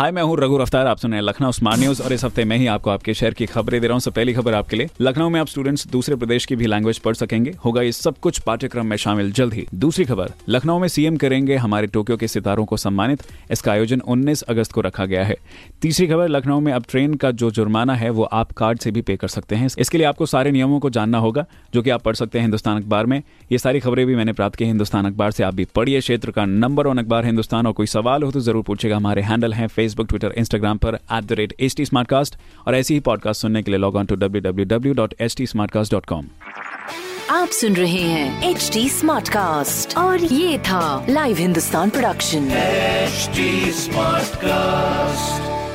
हाय मैं हूँ रघु अफ्तार आप सुन रहे हैं लखनऊ स्मार्ट न्यूज़ और इस हफ़्ते मैं ही आपको आपके शहर की खबरें दे रहा हूँ। so पहली खबर आपके लिए। लखनऊ में आप स्टूडेंट्स दूसरे प्रदेश की भी लैंग्वेज पढ़ सकेंगे। होगा ये सब कुछ पाठ्यक्रम में शामिल। जल्द ही। दूसरी खबर, लखनऊ में सीएम करेंगे हमारे टोक्यो के सितारों को सम्मानित। इसका आयोजन 19 अगस्त को रखा गया है। तीसरी खबर, लखनऊ में अब ट्रेन का जो जुर्माना है, वो आप कार्ड से भी पे कर सकते हैं। इसके लिए आपको सारे नियमों को जानना होगा, जो कि आप पढ़ सकते हैं हिंदुस्तान अखबार में। ये सारी खबरें भी मैंने प्राप्त की हिंदुस्तान अखबार से। आप भी पढ़िए क्षेत्र का नंबर वन अखबार हिंदुस्तान। और कोई सवाल हो तो ज़रूर पूछेगा हमारे हैंडल हैं फेसबुक ट्विटर इंस्टाग्राम पर at the rate H T और ऐसी ही पॉडकास्ट सुनने के लिए log on to W W W dot H T dot com आप सुन रहे हैं एच टी स्मार्ट कास्ट और ये था लाइव हिंदुस्तान प्रोडक्शन Smartcast.